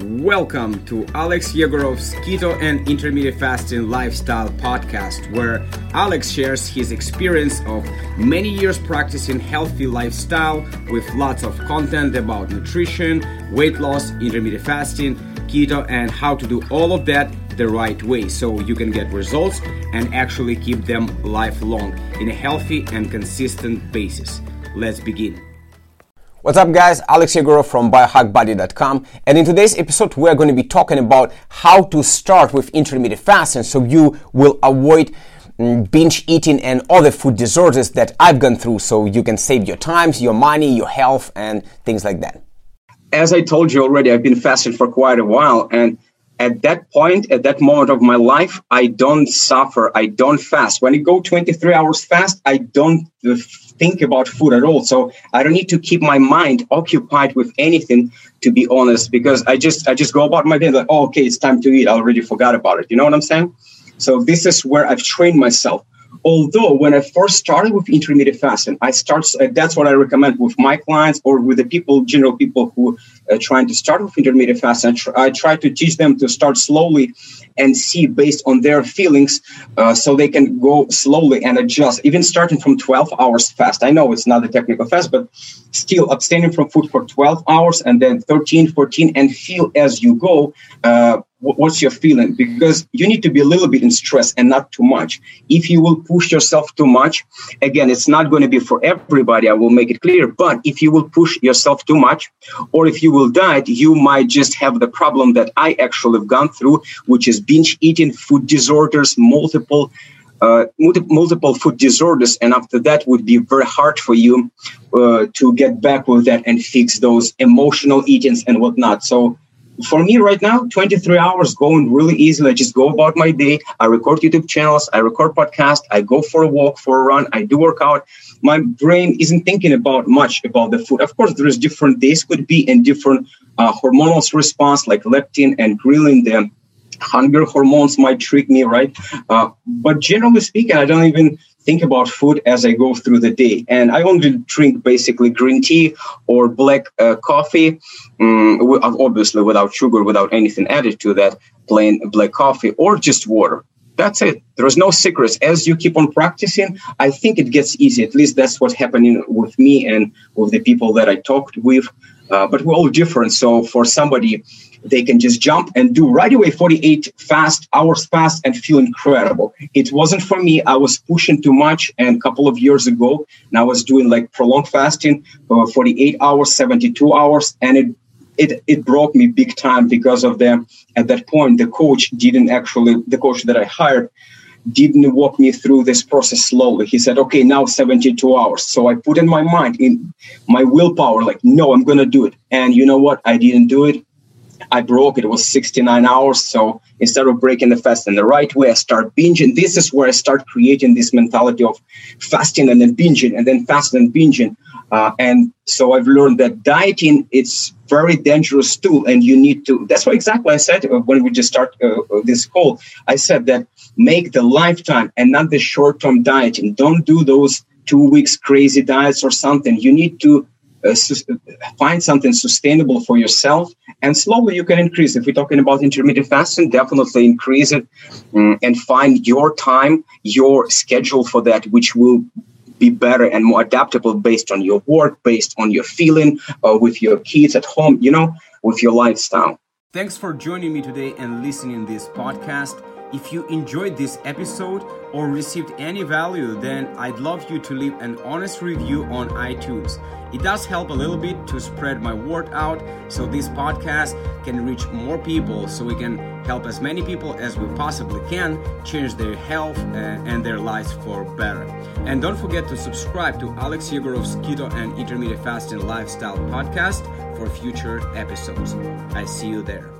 Welcome to Alex Yegorov's Keto and Intermittent Fasting Lifestyle Podcast, where Alex shares his experience of many years practicing healthy lifestyle with lots of content about nutrition, weight loss, intermittent fasting, keto, and how to do all of that the right way so you can get results and actually keep them lifelong in a healthy and consistent basis. Let's begin. What's up guys, Alex Yegorov from biohackbody.com and in today's episode we're going to be talking about how to start with intermittent fasting so you will avoid mm, binge eating and other food disorders that I've gone through so you can save your time, your money, your health and things like that. As I told you already, I've been fasting for quite a while and at that point, at that moment of my life, I don't suffer. I don't fast. When I go 23 hours fast, I don't think about food at all. So I don't need to keep my mind occupied with anything, to be honest, because I just I just go about my day like, oh, okay, it's time to eat. I already forgot about it. You know what I'm saying? So this is where I've trained myself. Although when I first started with intermittent fasting, I start. That's what I recommend with my clients or with the people, general people who trying to start with intermittent fasting. I, tr- I, try to teach them to start slowly and see based on their feelings uh, so they can go slowly and adjust, even starting from 12 hours fast. I know it's not a technical fast, but still abstaining from food for 12 hours and then 13, 14, and feel as you go. Uh, what's your feeling because you need to be a little bit in stress and not too much if you will push yourself too much again it's not going to be for everybody i will make it clear but if you will push yourself too much or if you will diet you might just have the problem that i actually have gone through which is binge eating food disorders multiple uh, multiple food disorders. And after that would be very hard for you uh, to get back with that and fix those emotional eatings and whatnot. So for me right now 23 hours going really easily i just go about my day. I record youtube channels. I record podcast. I go for a walk for a run. I do work out my brain isn't thinking about much about the food. Of course there's different days could be and different uh, hormonal response like leptin and ghrelin the hunger hormones might trick me right? Uh, but generally speaking i don't even think about food as I go through the day. And I only drink basically green tea or black uh, coffee, um, obviously without sugar, without anything added to that, plain black coffee or just water. That's it. There's no secrets. As you keep on practicing, I think it gets easy. At least that's what's happening with me and with the people that I talked with. Uh, but we're all different. So for somebody they can just jump and do right away 48 fast hours fast and feel incredible it wasn't for me i was pushing too much and a couple of years ago and i was doing like prolonged fasting for 48 hours 72 hours and it it, it broke me big time because of them at that point the coach didn't actually the coach that i hired didn't walk me through this process slowly. He said, okay, now 72 hours. So I put in my mind, in my willpower, like, no, I'm going to do it. And you know what? I didn't do it. I broke it. Was 69 hours. So instead of breaking the fast in the right way, I start binging. This is where I start creating this mentality of fasting and then binging and then fasting and binging. Uh, and so I've learned that dieting it's very dangerous tool, and you need to. That's why exactly I said uh, when we just start uh, uh, this call. I said that make the lifetime and not the short-term dieting. Don't do those two weeks crazy diets or something. You need to uh, find something sustainable for yourself and slowly you can increase. If we're talking about intermittent fasting definitely increase it um, and find your time your schedule for that which will be better and more adaptable based on your work based on your feeling uh, with your kids at home you know with your lifestyle. Thanks for joining me today and listening this podcast if you enjoyed this episode or received any value, then I'd love you to leave an honest review on iTunes. It does help a little bit to spread my word out so this podcast can reach more people so we can help as many people as we possibly can change their health uh, and their lives for better. And don't forget to subscribe to Alex Yegorov's Keto and Intermittent Fasting Lifestyle podcast for future episodes. I see you there.